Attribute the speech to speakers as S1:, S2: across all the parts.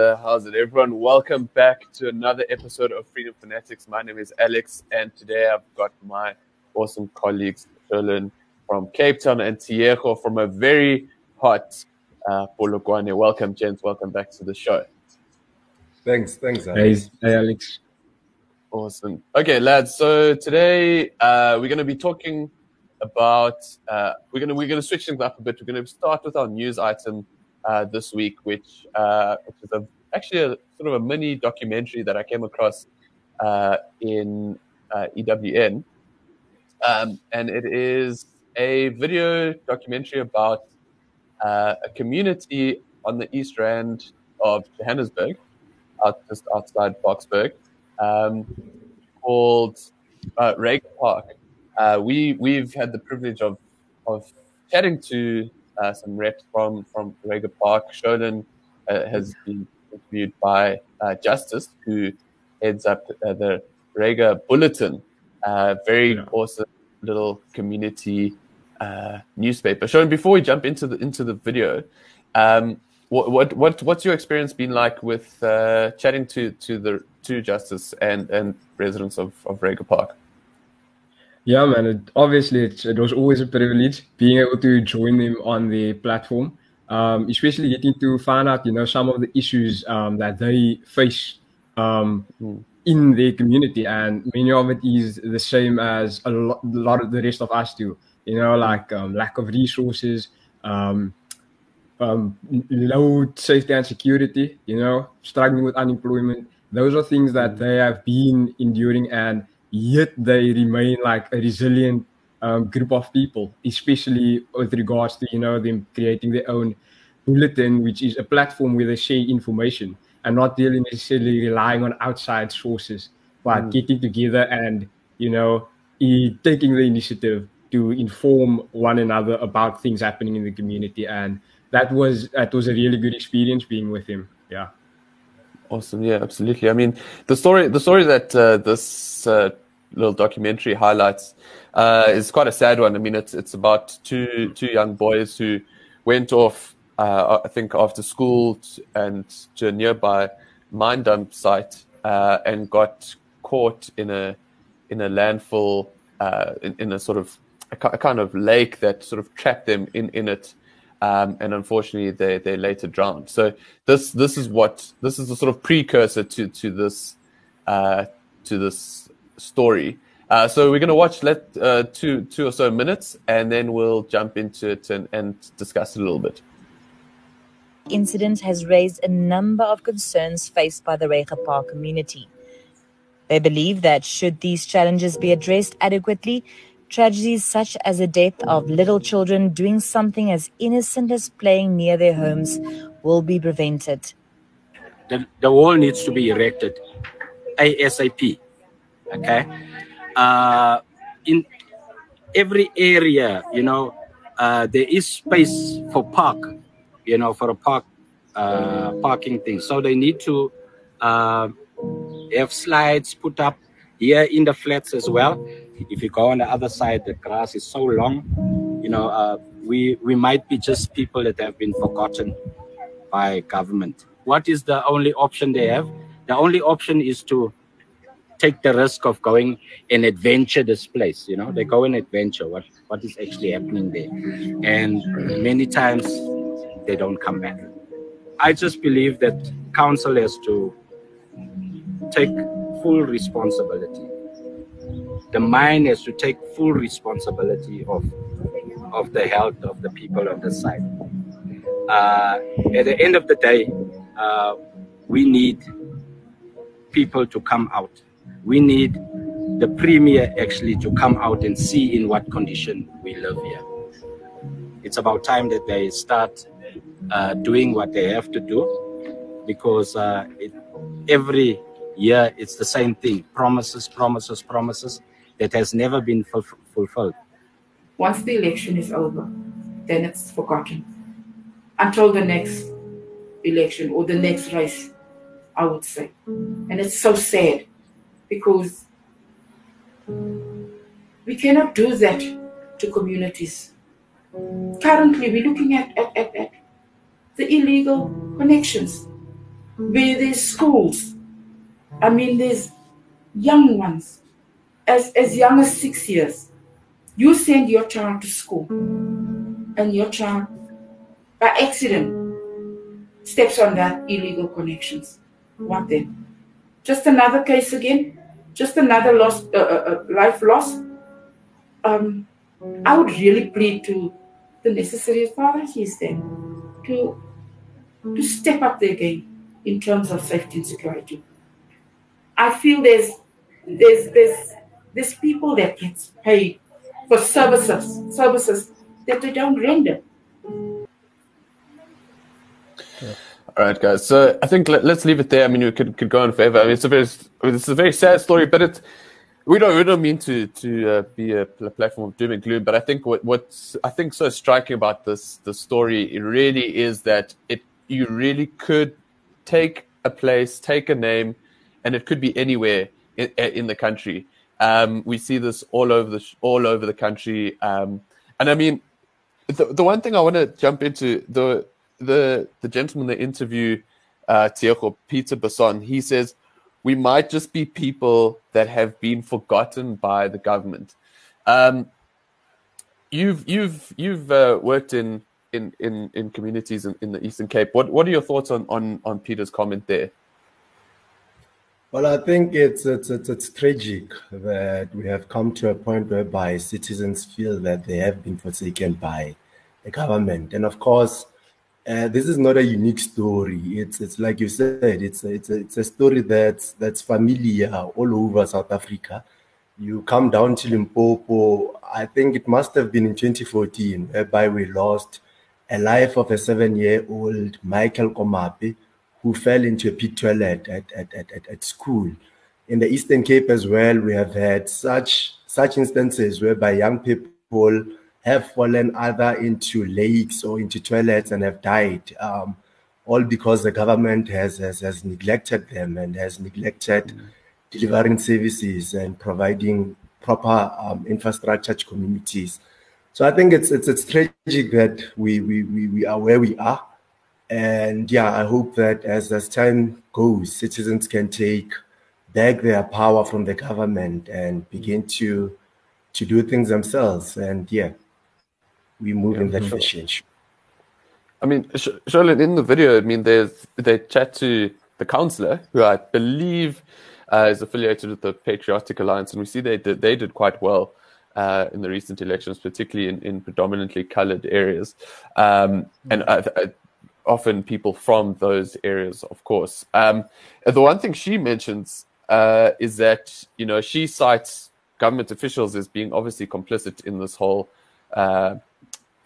S1: Hey, how's it, everyone? Welcome back to another episode of Freedom Fanatics. My name is Alex, and today I've got my awesome colleagues, Sherlyn from Cape Town and Tiejo from a very hot uh, Polokwane. Welcome, gents. Welcome back to the show.
S2: Thanks, thanks, Alex.
S3: Hey, hey Alex.
S1: Awesome. Okay, lads. So today uh, we're going to be talking about. Uh, we're going to we're going to switch things up a bit. We're going to start with our news item uh, this week, which uh, which is a, actually a sort of a mini documentary that I came across uh, in uh, EWN, um, and it is a video documentary about uh, a community on the east rand of Johannesburg, out just outside Boksburg, um, called uh, Park. Uh, we we've had the privilege of of chatting to uh, some reps from from Reiger Park. Shonen uh, has been interviewed by uh, Justice, who heads up uh, the Reiger Bulletin. Uh, very yeah. awesome little community uh, newspaper. Shonen, before we jump into the into the video, um, what what what what's your experience been like with chatting to to the to Justice and and residents of of Reiger Park?
S3: Yeah, man. It, obviously, it, it was always a privilege being able to join them on the platform, um, especially getting to find out, you know, some of the issues um, that they face um, mm. in their community, and many of it is the same as a lot, a lot of the rest of us do. You know, like um, lack of resources, um, um, low safety and security. You know, struggling with unemployment. Those are things that mm. they have been enduring and yet they remain like a resilient um, group of people, especially with regards to you know them creating their own bulletin, which is a platform where they share information and not really necessarily relying on outside sources, but mm. getting together and you know taking the initiative to inform one another about things happening in the community, and that was that was a really good experience being with him. Yeah.
S1: Awesome. Yeah, absolutely. I mean, the story, the story that uh, this uh, little documentary highlights uh, is quite a sad one. I mean, it's it's about two two young boys who went off, uh, I think, after school and to a nearby mine dump site uh, and got caught in a in a landfill uh, in, in, a sort of a, kind of lake that sort of trapped them in in it um, and unfortunately they they later drowned. So this this is what this is a sort of precursor to to this uh, to this story. Uh, so we're going to watch let uh, two two or so minutes, and then we'll jump into it and, and discuss it a little bit.
S4: Incident has raised a number of concerns faced by the Reiger Park community. They believe that should these challenges be addressed adequately, Tragedies such as the death of little children doing something as innocent as playing near their homes will be prevented.
S5: The, the wall needs to be erected ASAP. Okay. Uh, in every area, you know, uh, there is space for park, you know, for a park uh, parking thing. So they need to uh, have slides put up here in the flats as well if you go on the other side, the grass is so long. You know, uh, we we might be just people that have been forgotten by government. What is the only option they have? The only option is to take the risk of going and adventure this place. You know, they go and adventure what what is actually happening there, and many times they don't come back. I just believe that council has to take full responsibility the mine has to take full responsibility of of the health of the people on the site. Uh, at the end of the day, uh, we need people to come out. We need the premier actually to come out and see in what condition we live here. It's about time that they start uh, doing what they have to do because uh, it, every year it's the same thing promises, promises, promises that has never been fulfilled.
S6: Once the election is over, then it's forgotten. Until the next election or the next race, I would say. And it's so sad because we cannot do that to communities. Currently, we're looking at, at, at, at the illegal connections. where there's schools. I mean, there's young ones, as, as young as six years. You send your child to school, and your child, by accident, steps on that illegal connections. What then? Just another case again? Just another lost uh, uh, uh, life lost? Um, I would really plead to the necessary authorities then to to step up their game in terms of safety and security. I feel there's there's there's there's people that gets paid for services services that they don't render.
S1: All right, guys. So I think let, us leave it there. I mean, we could, could go on forever. I mean, it's a very it's a very sad story, but it's we don't we don't mean to to uh, be a platform of doom and gloom. But I think what what's I think so striking about this the story it really is that it you really could take a place, take a name, and it could be anywhere in, in the country. Um, we see this all over the all over the country, um, and I mean, the the one thing I want to jump into the the the gentleman that interview uh, Peter Basson, he says we might just be people that have been forgotten by the government. Um, you've you've you've uh, worked in in in, in communities in, in the Eastern Cape. What what are your thoughts on on on Peter's comment there?
S2: Well, I think it's, it's it's it's tragic that we have come to a point whereby citizens feel that they have been forsaken by the government, and of course, uh, this is not a unique story. It's it's like you said. It's it's it's a story that's that's familiar all over South Africa. You come down to Limpopo. I think it must have been in 2014, whereby we lost a life of a seven-year-old Michael Komape, who fell into a pit toilet at, at, at, at, school. In the Eastern Cape as well, we have had such such instances whereby young people have fallen either into lakes or into toilets and have died, um, all because the government has, has, has neglected them and has neglected mm. delivering services and providing proper um, infrastructure to communities. So I think it's it's, it's tragic that we, we, we, we are where we are. And yeah, I hope that as, as time goes, citizens can take back their power from the government and begin to to do things themselves. And yeah, we move yeah, in that direction.
S1: I mean, Charlotte, in the video, I mean, there's they chat to the councillor, who I believe uh, is affiliated with the Patriotic Alliance, and we see they did they did quite well uh, in the recent elections, particularly in, in predominantly coloured areas, um, and uh, often people from those areas, of course. Um, the one thing she mentions uh, is that you know she cites government officials as being obviously complicit in this whole uh,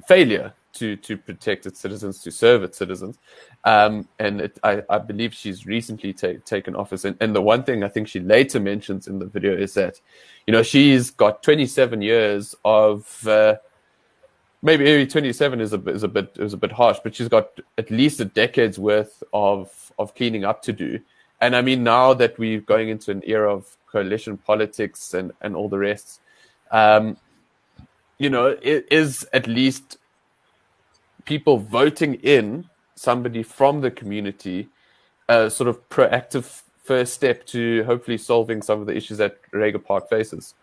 S1: failure to to protect its citizens, to serve its citizens. Um, and it, I, I, believe she's recently ta- taken office. And, and, the one thing I think she later mentions in the video is that, you know, she's got 27 years of uh, maybe, maybe 27 is a is a bit is a bit harsh, but she's got at least a decade's worth of of cleaning up to do. And I mean, now that we're going into an era of coalition politics and and all the rest. Um, you know, it is at least people voting in somebody from the community a sort of proactive first step to hopefully solving some of the issues that Reiger Park faces.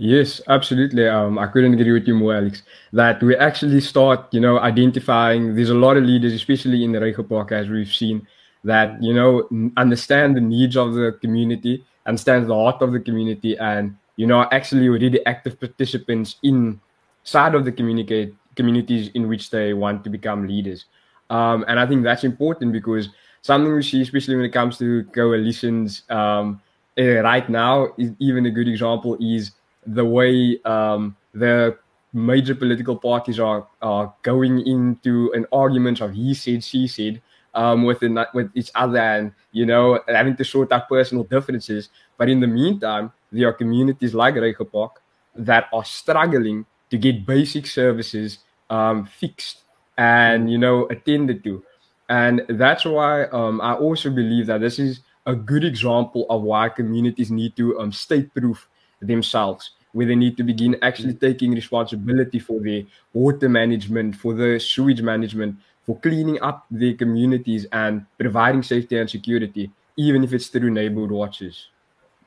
S3: Yes, absolutely. Um, I couldn't agree with you more, Alex. That we actually start, you know, identifying. There's a lot of leaders, especially in the Reiger Park, as we've seen, that you know understand the needs of the community, understand the heart of the community, and you know, actually really active participants inside of the communicate communities in which they want to become leaders. Um, and I think that's important because something we see, especially when it comes to coalitions, um, uh, right now, is even a good example is the way um, the major political parties are, are going into an argument of he said, she said, um, with, with each other and, you know, having to sort out personal differences. But in the meantime, there are communities like Park that are struggling to get basic services um, fixed and you know attended to, and that's why um, I also believe that this is a good example of why communities need to um, state-proof themselves, where they need to begin actually taking responsibility for their water management, for the sewage management, for cleaning up their communities and providing safety and security, even if it's through neighborhood watches.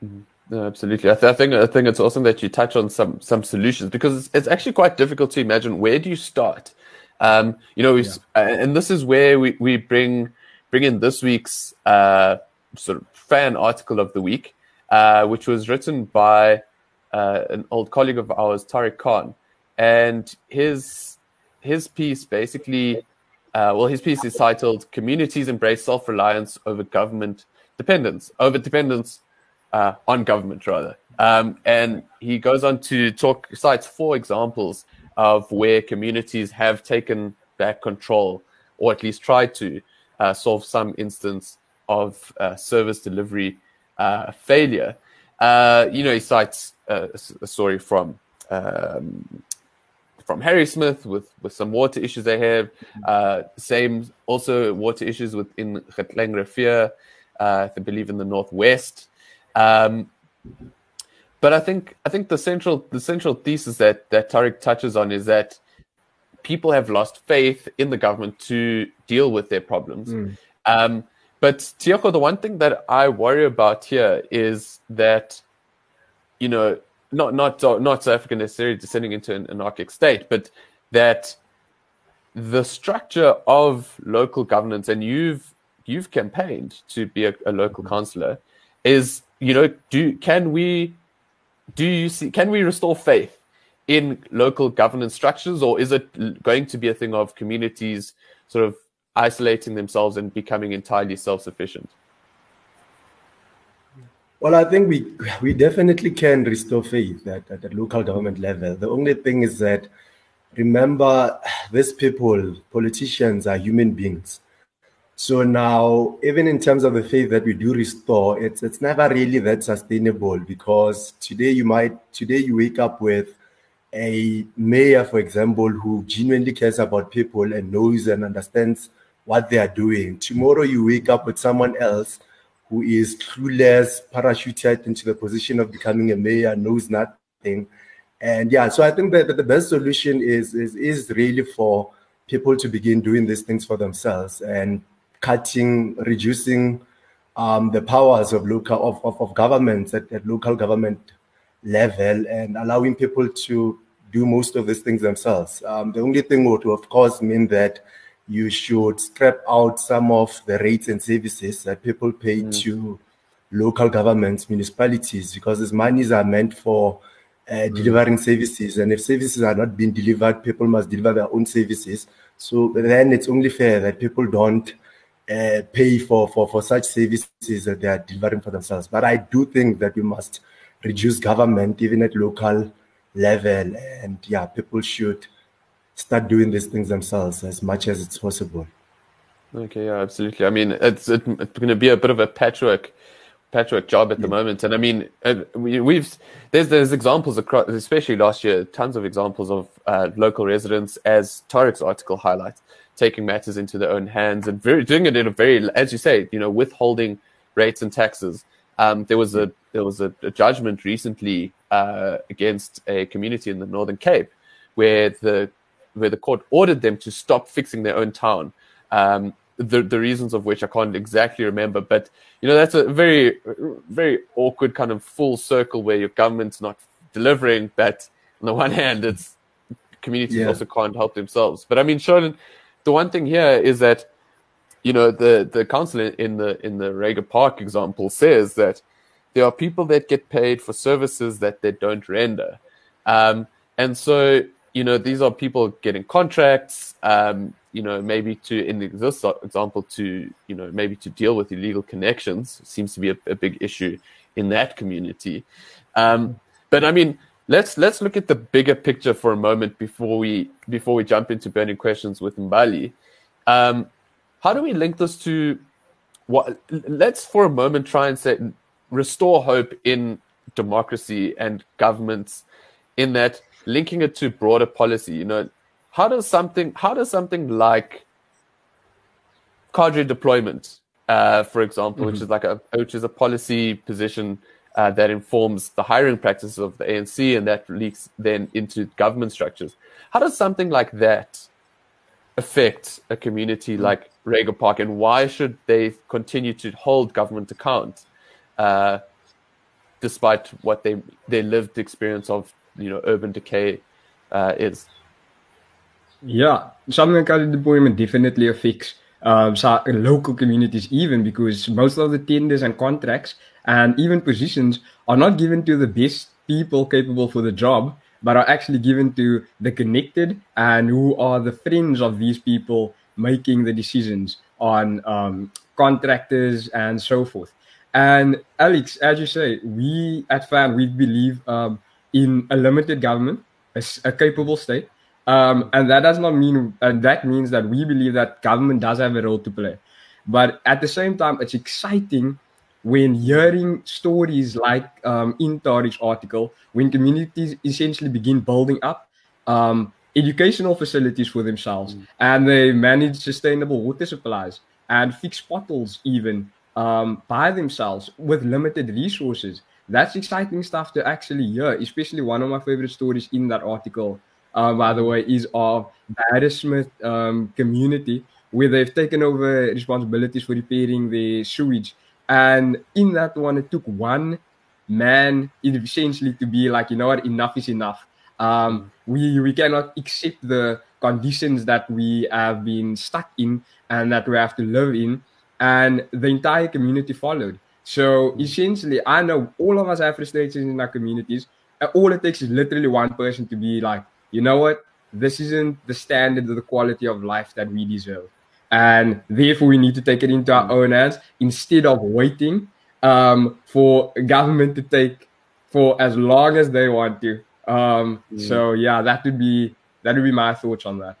S1: Mm-hmm. No, absolutely. I, th- I, think I think it's awesome that you touch on some some solutions because it's, it's actually quite difficult to imagine where do you start. Um, you know, yeah. uh, and this is where we, we bring bring in this week's uh, sort of fan article of the week, uh, which was written by uh, an old colleague of ours, Tariq Khan, and his his piece basically, uh, well, his piece is titled "Communities Embrace Self-Reliance Over Government Dependence," over dependence uh, on government rather. Um, and he goes on to talk, cites four examples of where communities have taken back control, or at least tried to uh, solve some instance of uh, service delivery uh, failure. Uh, you know, he cites uh, a story from um, from Harrismith with with some water issues they have. Uh, same also water issues within Gauteng Rivier, I believe in the northwest. Um, but I think I think the central the central thesis that that Tariq touches on is that people have lost faith in the government to deal with their problems. Mm. Um, but Tioko, the one thing that I worry about here is that, you know, not not not South Africa necessarily descending into an anarchic state, but that the structure of local governance, and you've you've campaigned to be a, a local mm-hmm. councillor, is you know, do can we do you see can we restore faith in local governance structures, or is it going to be a thing of communities sort of isolating themselves and becoming entirely self-sufficient?
S2: Well, I think we we definitely can restore faith at, at the local government level. The only thing is that remember, these people, politicians, are human beings. So now, even in terms of the faith that we do restore, it's it's never really that sustainable because today you might today you wake up with a mayor, for example, who genuinely cares about people and knows and understands what they are doing. Tomorrow you wake up with someone else who is clueless, parachuted into the position of becoming a mayor, knows nothing. And yeah, so I think that, that the best solution is, is is really for people to begin doing these things for themselves and cutting, reducing um, the powers of local of, of, of governments at, at local government level and allowing people to do most of these things themselves. Um, the only thing would, of course, mean that you should scrap out some of the rates and services that people pay mm. to local governments, municipalities, because these monies are meant for uh, mm. delivering services. And if services are not being delivered, people must deliver their own services. So then it's only fair that people don't uh, pay for, for, for such services that they are delivering for themselves. But I do think that we must reduce government even at local level, and yeah, people should start doing these things themselves as much as it's possible.
S1: Okay, yeah, absolutely. I mean, it's it, it's going to be a bit of a patchwork patchwork job at the moment, and I mean, we, have there's there's examples across, especially last year, tons of examples of uh, local residents, as Tariq's article highlights, taking matters into their own hands and very, doing it in a very, as you say, you know, withholding rates and taxes. Um, there was a there was a, a judgment recently uh, against a community in the Northern Cape, where the where the court ordered them to stop fixing their own town. Um, the the reasons of which I can't exactly remember, but you know that's a very very awkward kind of full circle where your government's not delivering, but on the one hand, it's communities yeah. also can't help themselves. But I mean, Sheldon, the one thing here is that you know the the council in the in the Reiger Park example says that there are people that get paid for services that they don't render, um, and so you know these are people getting contracts. Um, you know, maybe to in this example to you know maybe to deal with illegal connections seems to be a, a big issue in that community. Um, but I mean, let's let's look at the bigger picture for a moment before we before we jump into burning questions with Mbali. Um, how do we link this to what? Let's for a moment try and say restore hope in democracy and governments, in that linking it to broader policy. You know, how does something how does something like cadre deployment, uh, for example, mm-hmm. which is like a which is a policy position uh, that informs the hiring practices of the ANC and that leaks then into government structures. How does something like that affect a community like Reiger Park, and why should they continue to hold government account, uh, despite what they their lived experience of you know urban decay uh, is?
S3: Yeah, something that deployment definitely affects um, so local communities even because most of the tenders and contracts and even positions are not given to the best people capable for the job but are actually given to the connected and who are the friends of these people making the decisions on um, contractors and so forth and alex as you say we at fan we believe um, in a limited government a, a capable state um, and that does not mean, and that means that we believe that government does have a role to play. But at the same time, it's exciting when hearing stories like um, in Tariq's article, when communities essentially begin building up um, educational facilities for themselves mm. and they manage sustainable water supplies and fix potholes even um, by themselves with limited resources. That's exciting stuff to actually hear, especially one of my favorite stories in that article uh, by the way, is of the Harrismith um, community where they've taken over responsibilities for repairing the sewage. And in that one, it took one man essentially to be like, you know what, enough is enough. Um, we we cannot accept the conditions that we have been stuck in and that we have to live in. And the entire community followed. So essentially, I know all of us have frustrations in our communities. And All it takes is literally one person to be like, you know what? This isn't the standard of the quality of life that we deserve. And therefore, we need to take it into our own hands instead of waiting um, for government to take for as long as they want to. Um, mm. So yeah, that would be that would be my thoughts on that.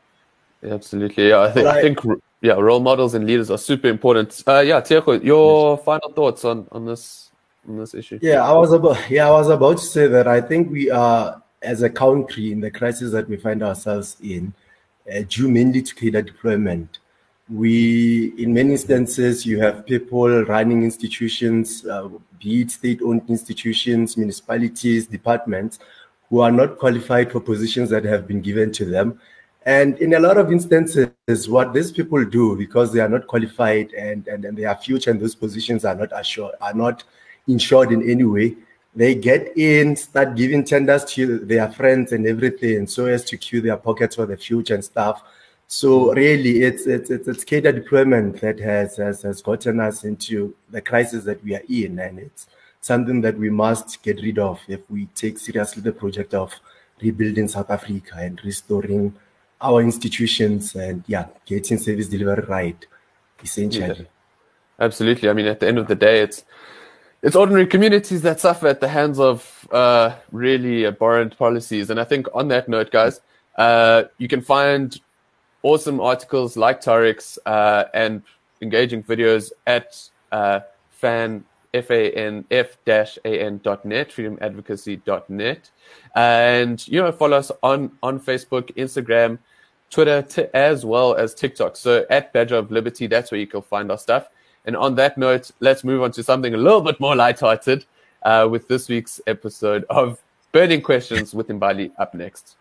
S1: Yeah, absolutely. Yeah, I think I, I, think yeah, role models and leaders are super important. Uh, yeah, Tiago, your yes. final thoughts on on this on this issue?
S2: Yeah, I was about yeah, I was about to say that I think we are as a country in the crisis that we find ourselves in, uh, due mainly to cadre deployment. We, in many instances, you have people running institutions, uh, be it state-owned institutions, municipalities, departments, who are not qualified for positions that have been given to them. And in a lot of instances, what these people do, because they are not qualified and, and, and their future in those positions are not assured, are not insured in any way, they get in, start giving tenders to their friends and everything, so as to cue their pockets for the future and stuff. So really, it's it's it's, it's cadre deployment that has, has has gotten us into the crisis that we are in, and it's something that we must get rid of if we take seriously the project of rebuilding South Africa and restoring our institutions and yeah, getting service delivery right, essentially. Yeah.
S1: Absolutely. I mean, at the end of the day, it's it's ordinary communities that suffer at the hands of uh, really abhorrent policies. And I think on that note, guys, uh, you can find awesome articles like Tariq's uh, and engaging videos at uh, fan f-a-n-f a-n dot net freedomadvocacy dot net and you know follow us on on facebook instagram twitter t- as well as tiktok so at badger of liberty that's where you can find our stuff and on that note, let's move on to something a little bit more lighthearted uh, with this week's episode of Burning Questions with Mbali up next.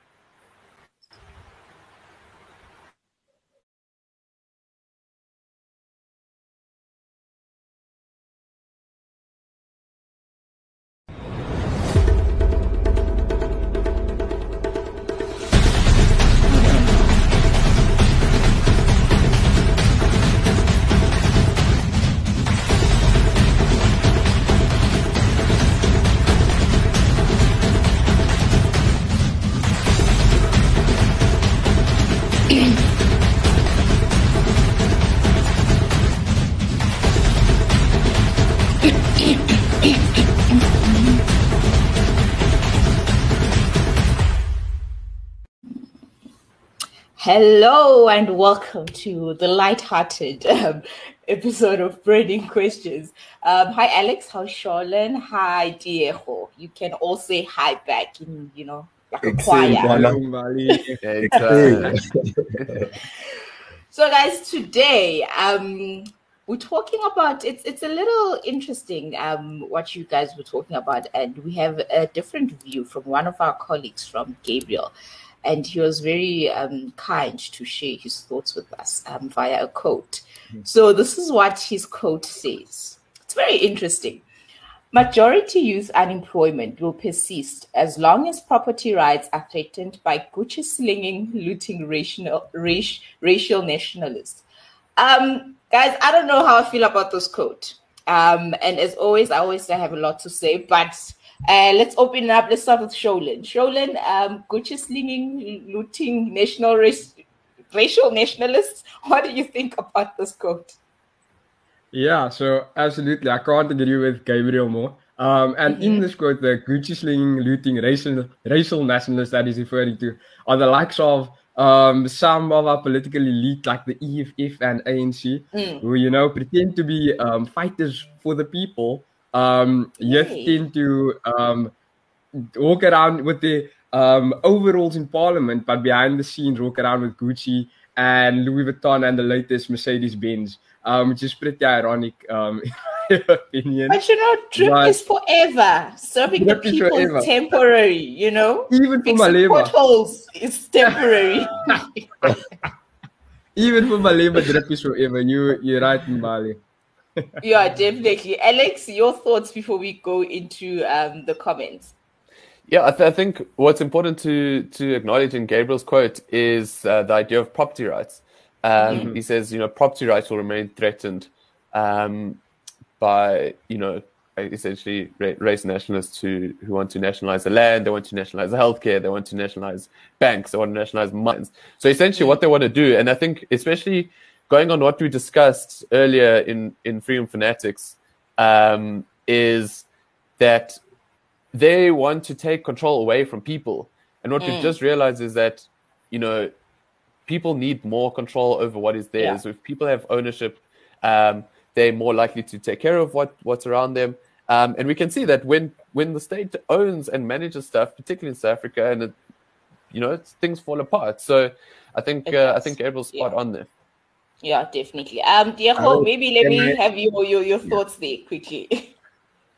S7: Hello and welcome to the light-hearted um, episode of Burning Questions. Um, hi, Alex. How's Charlene? Hi, Diego. You can all say hi back in, you know, like a choir. so, guys, today um, we're talking about it's it's a little interesting um, what you guys were talking about, and we have a different view from one of our colleagues from Gabriel. and he was very um, kind to share his thoughts with us um, via a quote. Mm-hmm. So, this is what his quote says. It's very interesting. Majority youth unemployment will persist as long as property rights are threatened by Gucci slinging, looting racial, racial nationalists. Um, guys, I don't know how I feel about this quote. Um, and as always, I always say I have a lot to say, but uh, let's open up. Let's start with Sholin. Sholin, um, Gucci slinging, looting, national race, racial nationalists. What do you think about this quote?
S3: Yeah, so absolutely. I can't agree with Gabriel more. Um, and mm-hmm. in this quote, the Gucci slinging, looting, racial, racial nationalists that he's referring to are the likes of um, some of our political elite, like the EFF and ANC, mm. who, you know, pretend to be um, fighters for the people, um, yet hey. tend to um, walk around with the um, overalls in parliament, but behind the scenes walk around with Gucci and Louis Vuitton and the latest Mercedes Benz um, which is pretty ironic, um, in my opinion.
S7: But you know, drip but is forever. Serving the people is temporary, you know?
S3: Even for Malema.
S7: Potholes is temporary.
S3: Even for Malema, drip is forever. You, you're right in Bali.
S7: yeah, definitely. Alex, your thoughts before we go into um, the comments.
S1: Yeah, I, th- I, think what's important to to acknowledge in Gabriel's quote is uh, the idea of property rights. Um, mm-hmm. He says, you know, property rights will remain threatened um, by, you know, essentially race nationalists who, who want to nationalize the land, they want to nationalize the healthcare, they want to nationalize banks, they want to nationalize mines. So essentially, what they want to do, and I think especially going on what we discussed earlier in in Freedom Fanatics, um, is that they want to take control away from people. And what mm. we've just realized is that, you know, people need more control over what is theirs. Yeah. If people have ownership, um, they're more likely to take care of what, what's around them. Um, and we can see that when when the state owns and manages stuff, particularly in South Africa, and it, you know things fall apart. So I think uh, I think Gabriel's spot
S7: yeah.
S1: on there.
S7: Yeah, definitely. Um, Diego, maybe let me have your your, your thoughts yeah. there quickly.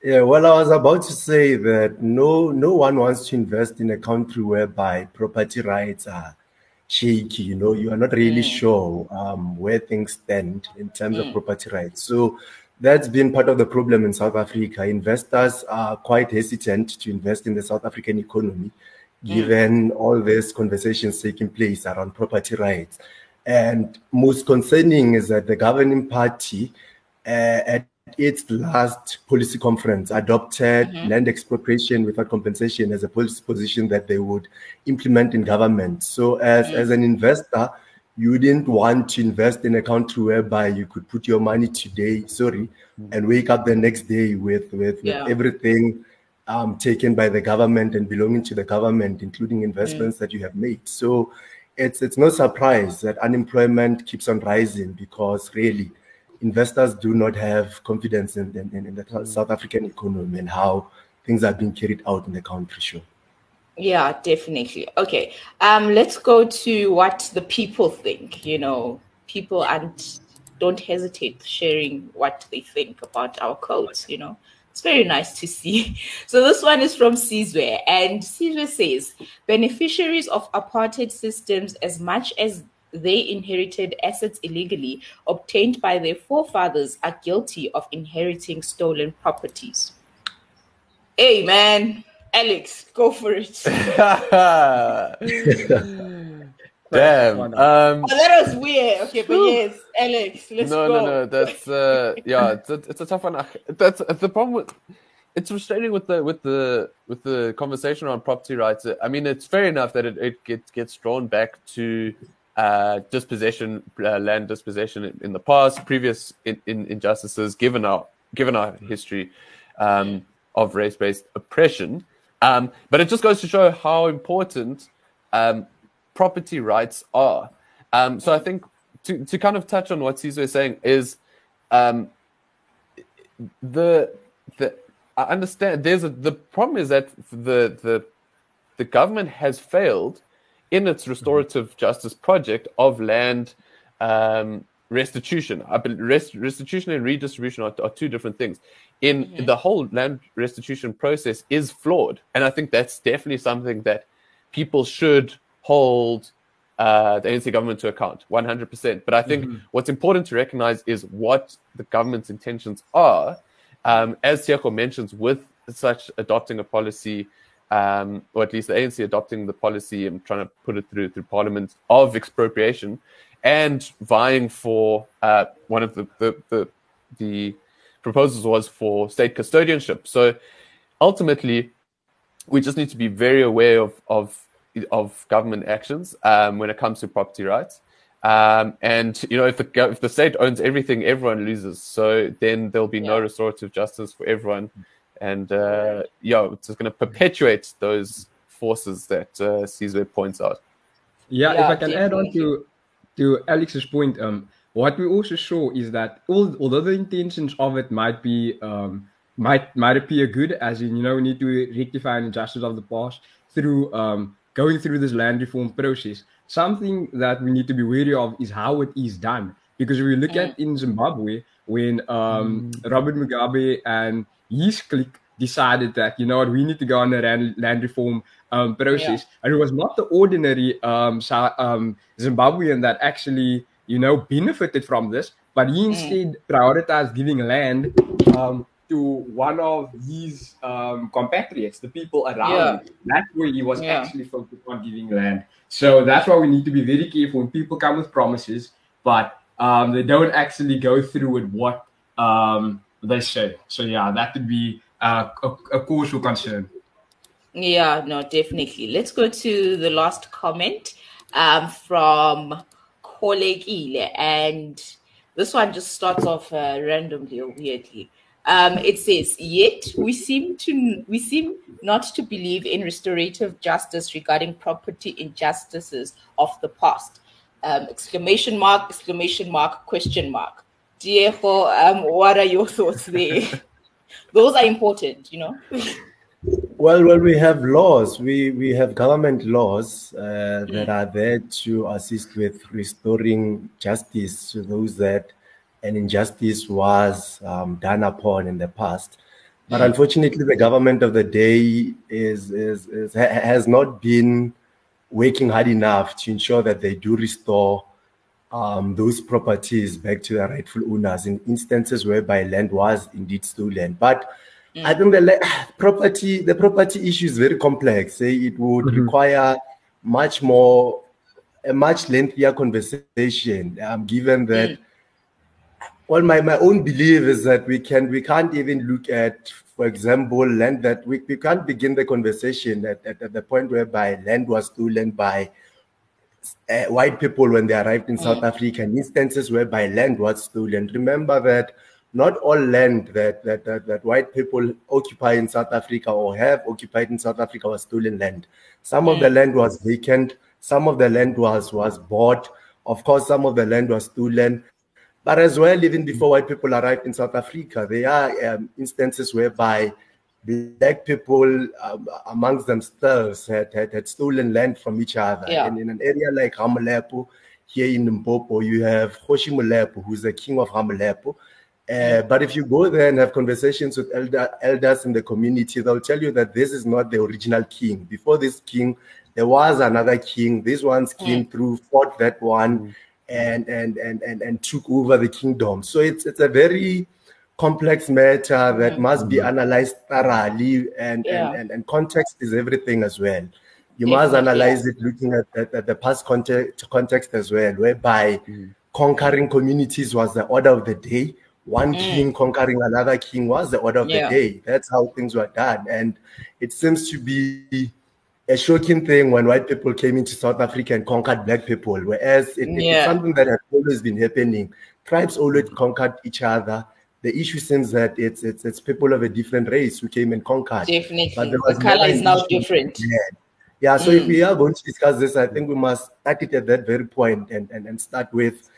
S2: Yeah, well, I was about to say that no no one wants to invest in a country whereby property rights are shaky. You know, you are not really mm. sure um, where things stand in terms mm. of property rights. So that's been part of the problem in South Africa. Investors are quite hesitant to invest in the South African economy, mm. given mm. all these conversations taking place around property rights. And most concerning is that the governing party uh, at its last policy conference adopted mm-hmm. land expropriation without compensation as a policy position that they would implement in government. So, as, mm-hmm. as an investor, you didn't want to invest in a country whereby you could put your money today, sorry, mm-hmm. and wake up the next day with, with, yeah. with everything um, taken by the government and belonging to the government, including investments mm. that you have made. So, it's it's no surprise that unemployment keeps on rising because really investors do not have confidence in, in, in the mm. South African economy and how things are being carried out in the country. Sure.
S7: Yeah, definitely. Okay. Um, let's go to what the people think. You know, people and don't hesitate sharing what they think about our codes, you know. It's very nice to see. So this one is from Sizwe, and Sizwe says beneficiaries of apartheid systems, as much as they inherited assets illegally obtained by their forefathers are guilty of inheriting stolen properties. Hey, man. Alex, go for it.
S1: Damn. Um,
S7: oh, that was weird. Okay, but yes, Alex, let's
S1: no,
S7: go.
S1: No, no, no. That's uh, yeah, it's a, it's a tough one. That's the problem with it's frustrating with the with the with the conversation around property rights. I mean, it's fair enough that it, it gets gets drawn back to uh, dispossession, uh, land dispossession in, the past, previous in, in, injustices, given our given our history um, of race-based oppression. Um, but it just goes to show how important um, property rights are. Um, so I think to, to kind of touch on what Sizwe is saying is um, the the I understand there's a the problem is that the the the government has failed in its restorative mm-hmm. justice project of land um, restitution. I believe rest, restitution and redistribution are, are, two different things. In mm-hmm. the whole land restitution process is flawed, and I think that's definitely something that people should hold uh, the ANC government to account 100%. But I think
S3: Mm-hmm.
S1: what's important to recognize is what the government's intentions are. Um, as Tiako mentions, with such adopting a policy, um, or at least the ANC adopting the policy and trying to put it through through Parliament of expropriation, and vying for uh, one of the the, the the proposals was for state custodianship. So ultimately, we just need to be very aware of of of government actions um, when it comes to property rights. Um, and you know, if the if the state owns everything, everyone loses. So then there'll be no restorative justice for everyone, and uh, yeah, it's just going to perpetuate those forces that uh, Sizwe points out.
S3: Yeah, if I can add on to to Alex's point, um, what we also saw is that all, although the intentions of it might be um, might might appear good, as in you know we need to rectify an injustice of the past through um, going through this land reform process. Something that we need to be wary of is how it is done, because if we look at in Zimbabwe when um, Robert Mugabe and his clique decided that you know what we need to go on a land, land reform um, process, and it was not the ordinary um, um, Zimbabwean that actually you know benefited from this, but he instead prioritized giving land um, to one of his um, compatriots, the people around
S7: Yeah.
S3: him. That's where he was
S7: Yeah.
S3: actually focused on giving land. So that's why we need to be very careful when people come with promises, but um, they don't actually go through with what um, they say. So yeah, that would be uh, a, a concern.
S7: Yeah, no, definitely. Let's go to the last comment um, from Kolegile. And this one just starts off uh, randomly or weirdly. Um, it says, yet we seem to we seem not to believe in restorative justice regarding property injustices of the past. Um, exclamation mark, exclamation mark, question mark. Diego, um, what are your thoughts there? Those are important, you know.
S2: Well, well, we have laws. We we have government laws uh, that are there to assist with restoring justice to those that an injustice was um, done upon in the past. But unfortunately, the government of the day is, is, is has not been working hard enough to ensure that they do restore um, those properties back to their rightful owners in instances whereby land was indeed stolen. But I think the la- property the property issue is very complex. eh. It would require much more a much lengthier conversation. Um, given that, well, my, my own belief is that we can we can't even look at, for example, land that we, we can't begin the conversation at, at, at the point whereby land was stolen by uh, white people when they arrived in South Africa, and instances whereby land was stolen. Remember that not all land that, that, that, that white people occupy in South Africa or have occupied in South Africa was stolen land. Some of the land was vacant, some of the land was, was bought. Of course, some of the land was stolen. But as well, even before white people arrived in South Africa, there are um, instances whereby black people um, amongst themselves had, had, had stolen land from each other.
S7: Yeah.
S2: And in an area like Ramalepo, here in Limpopo, you have Kgoshi Molepo, who's the king of Ramalepo. Uh, but if you go there and have conversations with elder, elders in the community, they'll tell you that this is not the original king. Before this king, there was another king. This one's came through, fought that one, and, and and and and took over the kingdom. So it's it's a very complex matter that must be mm-hmm. analyzed thoroughly, and,
S7: Yeah.
S2: and, and and context is everything as well. You must
S7: Definitely,
S2: analyze it looking at, at, at the past context, context as well, whereby mm. conquering communities was the order of the day. One mm. king conquering another king was the order of
S7: Yeah.
S2: the day. That's how things were done. And it seems to be a shocking thing when white people came into South Africa and conquered black people, whereas it, it's something that has always been happening. Tribes always mm-hmm. conquered each other. The issue seems that it's it's it's people of a different race who came and conquered.
S7: Definitely.
S2: But there
S7: The color is now different.
S2: Yeah. Yeah, so if we mm. are going to discuss this, I think we must start it at that very point and, and, and start with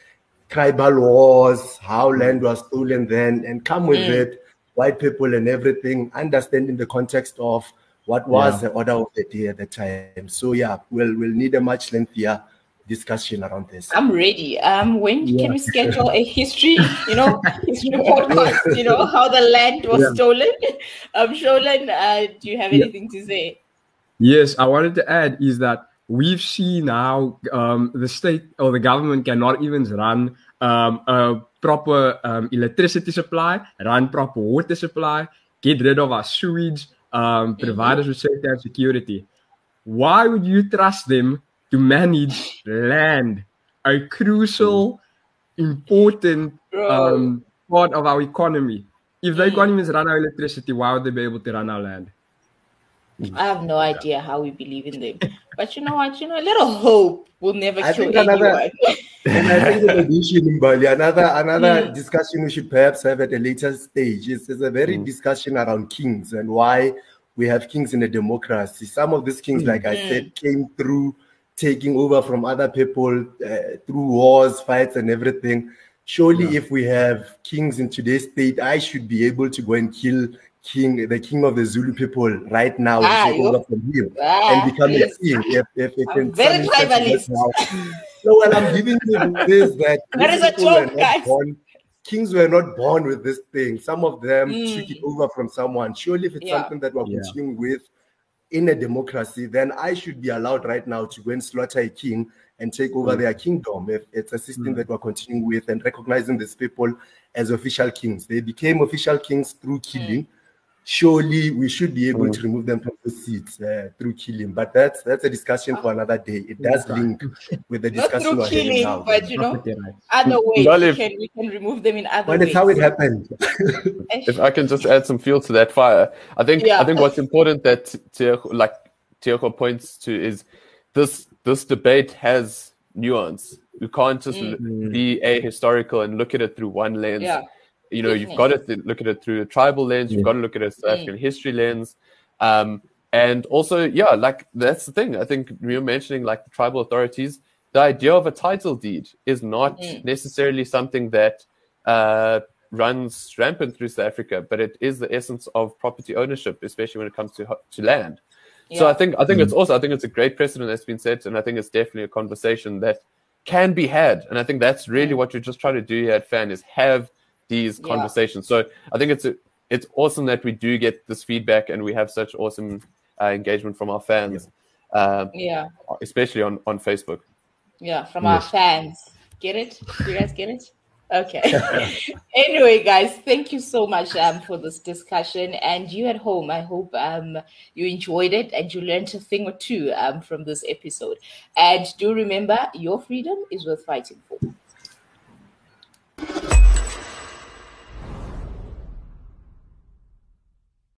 S2: tribal wars, how land was stolen then, and come with mm. it, white people and everything, understanding the context of what was the order of the day at the time. So yeah, we'll we'll need a much lengthier discussion around this.
S7: I'm ready. Um, when can we schedule a history, you know, history podcast? You know how the land was
S3: Yeah.
S7: stolen. Um, Sholan, uh, do you have anything to say?
S3: Yes, I wanted to add is that we've seen how um, the state or the government cannot even run um, a proper um, electricity supply, run proper water supply, get rid of our sewage, um, provide us with safety and security. Why would you trust them to manage land, a crucial, important um, part of our economy? If they can't even run our electricity, why would they be able to run our land?
S7: I have no idea how we believe in them. But you know what? You know, a little hope will never
S2: I
S7: kill
S2: another-
S7: anyone.
S2: And I think in addition, Mbali, another another
S7: Mm.
S2: discussion we should perhaps have at a later stage is, is a very
S1: Mm.
S2: discussion around kings and why we have kings in a democracy. Some of these kings, like I
S7: Mm.
S2: said, came through taking over from other people uh, through wars, fights, and everything. Surely, if we have kings in today's state, I should be able to go and kill king, the king of the Zulu people right now, and
S7: Ah,
S2: take over from him
S7: Ah,
S2: and become a king. If, if it
S7: I'm
S2: can
S7: very
S2: suddenly touch
S7: tribalist.
S2: us now. So what I'm giving you this that
S7: That
S2: these
S7: is a
S2: people were
S7: joke,
S2: not
S7: guys.
S2: born- kings were not born with this thing. Some of them
S7: Mm.
S2: took it over from someone. Surely, if it's
S7: Yeah.
S2: something that we're
S3: Yeah.
S2: continuing with in a democracy, then I should be allowed right now to go and slaughter a king and take over
S3: Mm.
S2: their kingdom. If it's a system
S3: Mm.
S2: that we're continuing with and recognizing these people as official kings, they became official kings through killing. Surely we should be able
S3: Mm.
S2: to remove them from the seats uh, through killing, but that's that's a discussion for another day. It does
S3: Okay.
S2: link with the
S7: Not
S2: discussion
S7: through
S2: we're having
S7: killing,
S2: now.
S7: but you know, other ways
S1: Well,
S7: we can we can remove them in other
S2: But
S7: ways.
S2: it's how it happened.
S1: if I can just add some fuel to that fire, I think
S7: Yeah.
S1: I think what's important that Tiejo, like Tiejo points to is this this debate has nuance. You can't just
S3: Mm.
S1: be a historical and look at it through one lens.
S7: Yeah.
S1: You know, you've got to th- look at it through a tribal lens. You've
S3: Yeah.
S1: got to look at it through
S7: Mm.
S1: African history lens. Um, and also, yeah, like that's the thing. I think you're mentioning like the tribal authorities. The idea of a title deed is not
S7: Mm.
S1: necessarily something that uh, runs rampant through South Africa, but it is the essence of property ownership, especially when it comes to to land. So I think I think it's also I think it's a great precedent that's been set, and I think it's definitely a conversation that can be had. And I think that's really what you're just trying to do here at Fan is have these
S7: Yeah.
S1: conversations. So I think it's a, it's awesome that we do get this feedback and we have such awesome uh, engagement from our fans, um,
S7: yeah,
S1: especially on on Facebook.
S7: yeah, from our fans. Get it? You guys get it? Okay. anyway, guys, thank you so much um, for this discussion. And you at home, I hope um, you enjoyed it and you learned a thing or two um, from this episode. And do remember, your freedom is worth fighting for.